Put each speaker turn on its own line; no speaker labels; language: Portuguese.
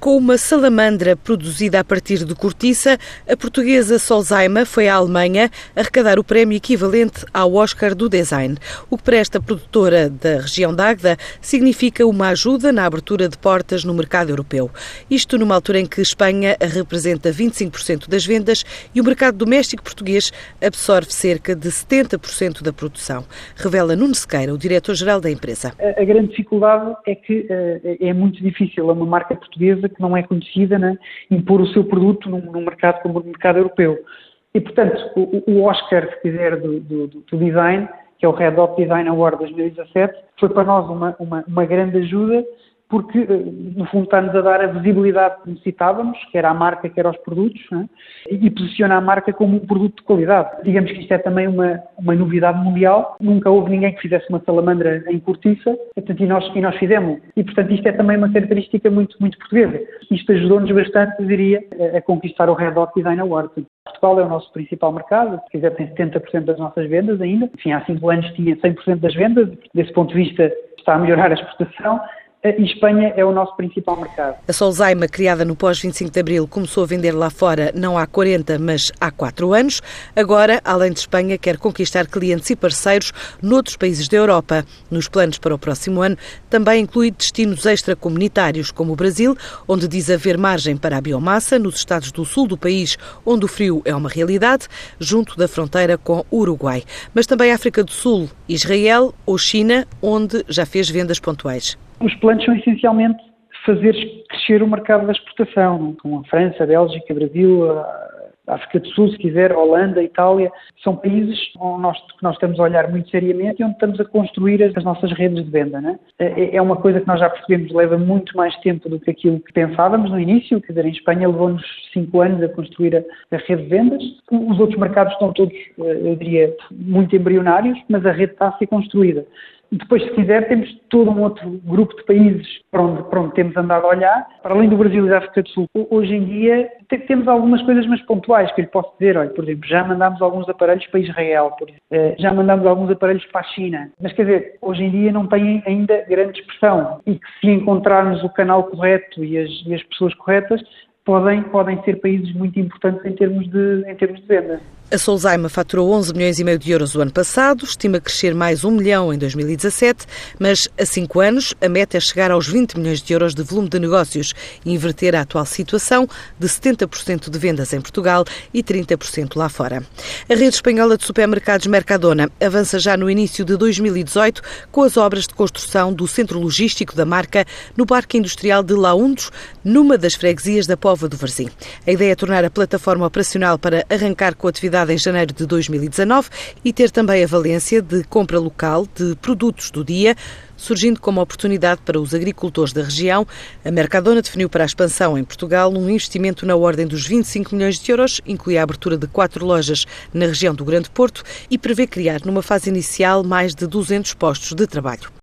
Com uma salamandra produzida a partir de cortiça, a portuguesa Solzaima foi à Alemanha arrecadar o prémio equivalente ao Oscar do Design. O que para esta produtora da região da Águeda significa uma ajuda na abertura de portas no mercado europeu. Isto numa altura em que Espanha representa 25% das vendas e o mercado doméstico português absorve cerca de 70% da produção. Revela Nuno Sequeira, o diretor-geral da empresa.
A grande dificuldade é que eh, é muito difícil a uma marca portuguesa que não é conhecida, né, impor o seu produto num, num mercado como o mercado europeu. E, portanto, o, o Oscar, se quiser, do, do, do, design, que é o Red Dot Design Award 2017, foi para nós uma, uma, uma grande ajuda porque, eh, no fundo, está-nos a dar a visibilidade que necessitávamos, quer à marca, quer aos produtos, né? e posiciona a marca como um produto de qualidade. Digamos que isto é também uma, uma novidade mundial. Nunca houve ninguém que fizesse uma salamandra em cortiça, portanto, e nós, e nós fizemos. E, portanto, isto é também uma característica muito, muito portuguesa. Isto ajudou-nos bastante, diria, a, conquistar o Red Dot Design Award. Portugal é o nosso principal mercado, se quiser tem 70% das nossas vendas ainda. Enfim, há 5 anos tinha 100% das vendas, desse ponto de vista está a melhorar a exportação e Espanha é o nosso principal mercado.
A Solzaima, criada no pós-25 de Abril, começou a vender lá fora não há 40, mas há 4 anos. Agora, além de Espanha, quer conquistar clientes e parceiros noutros países da Europa. Nos planos para o próximo ano, também inclui destinos extracomunitários, como o Brasil, onde diz haver margem para a biomassa, nos estados do sul do país, onde o frio é uma realidade, junto da fronteira com o Uruguai. Mas também África do Sul, Israel ou China, onde já fez vendas pontuais.
Os planos são essencialmente fazer crescer o mercado da exportação, com a França, a Bélgica, Brasil, a África do Sul, se quiser, Holanda, Itália, são países onde nós, que nós estamos a olhar muito seriamente e onde estamos a construir as, nossas redes de venda. Né? É, é uma coisa que nós já percebemos leva muito mais tempo do que aquilo que pensávamos no início, quer dizer, em Espanha levou-nos cinco anos a construir a, a rede de vendas. Os outros mercados estão todos, eh, eu diria, muito embrionários, mas a rede está a ser construída. Depois, se quiser, temos todo um outro grupo de países para onde, para onde temos andado a olhar, para além do Brasil e da África do Sul. Hoje em dia, temos algumas coisas mais pontuais que eu lhe posso dizer. Olha, por exemplo, já mandámos alguns aparelhos para Israel, eh, já mandámos alguns aparelhos para a China. Mas, quer dizer, hoje em dia não têm ainda grande expressão. E que se encontrarmos o canal correto e as, e as pessoas corretas, podem, podem ser países muito importantes em termos de, em termos de venda.
A Solzaima faturou 11 milhões e meio de euros o ano passado, estima crescer mais 1 milhão em 2017, mas a cinco anos a meta é chegar aos 20 milhões de euros de volume de negócios e inverter a atual situação de 70% de vendas em Portugal e 30% lá fora. A rede espanhola de supermercados Mercadona avança já no início de 2018 com as obras de construção do centro logístico da marca no Parque Industrial de Laundos, numa das freguesias da Pova do Varzim. A ideia é tornar a plataforma operacional para arrancar com a atividade em janeiro de 2019 e ter também a valência de compra local de produtos do dia, surgindo como oportunidade para os agricultores da região. A Mercadona definiu para a expansão em Portugal um investimento na ordem dos 25 milhões de euros, inclui a abertura de quatro lojas na região do Grande Porto e prevê criar, numa fase inicial, mais de 200 postos de trabalho.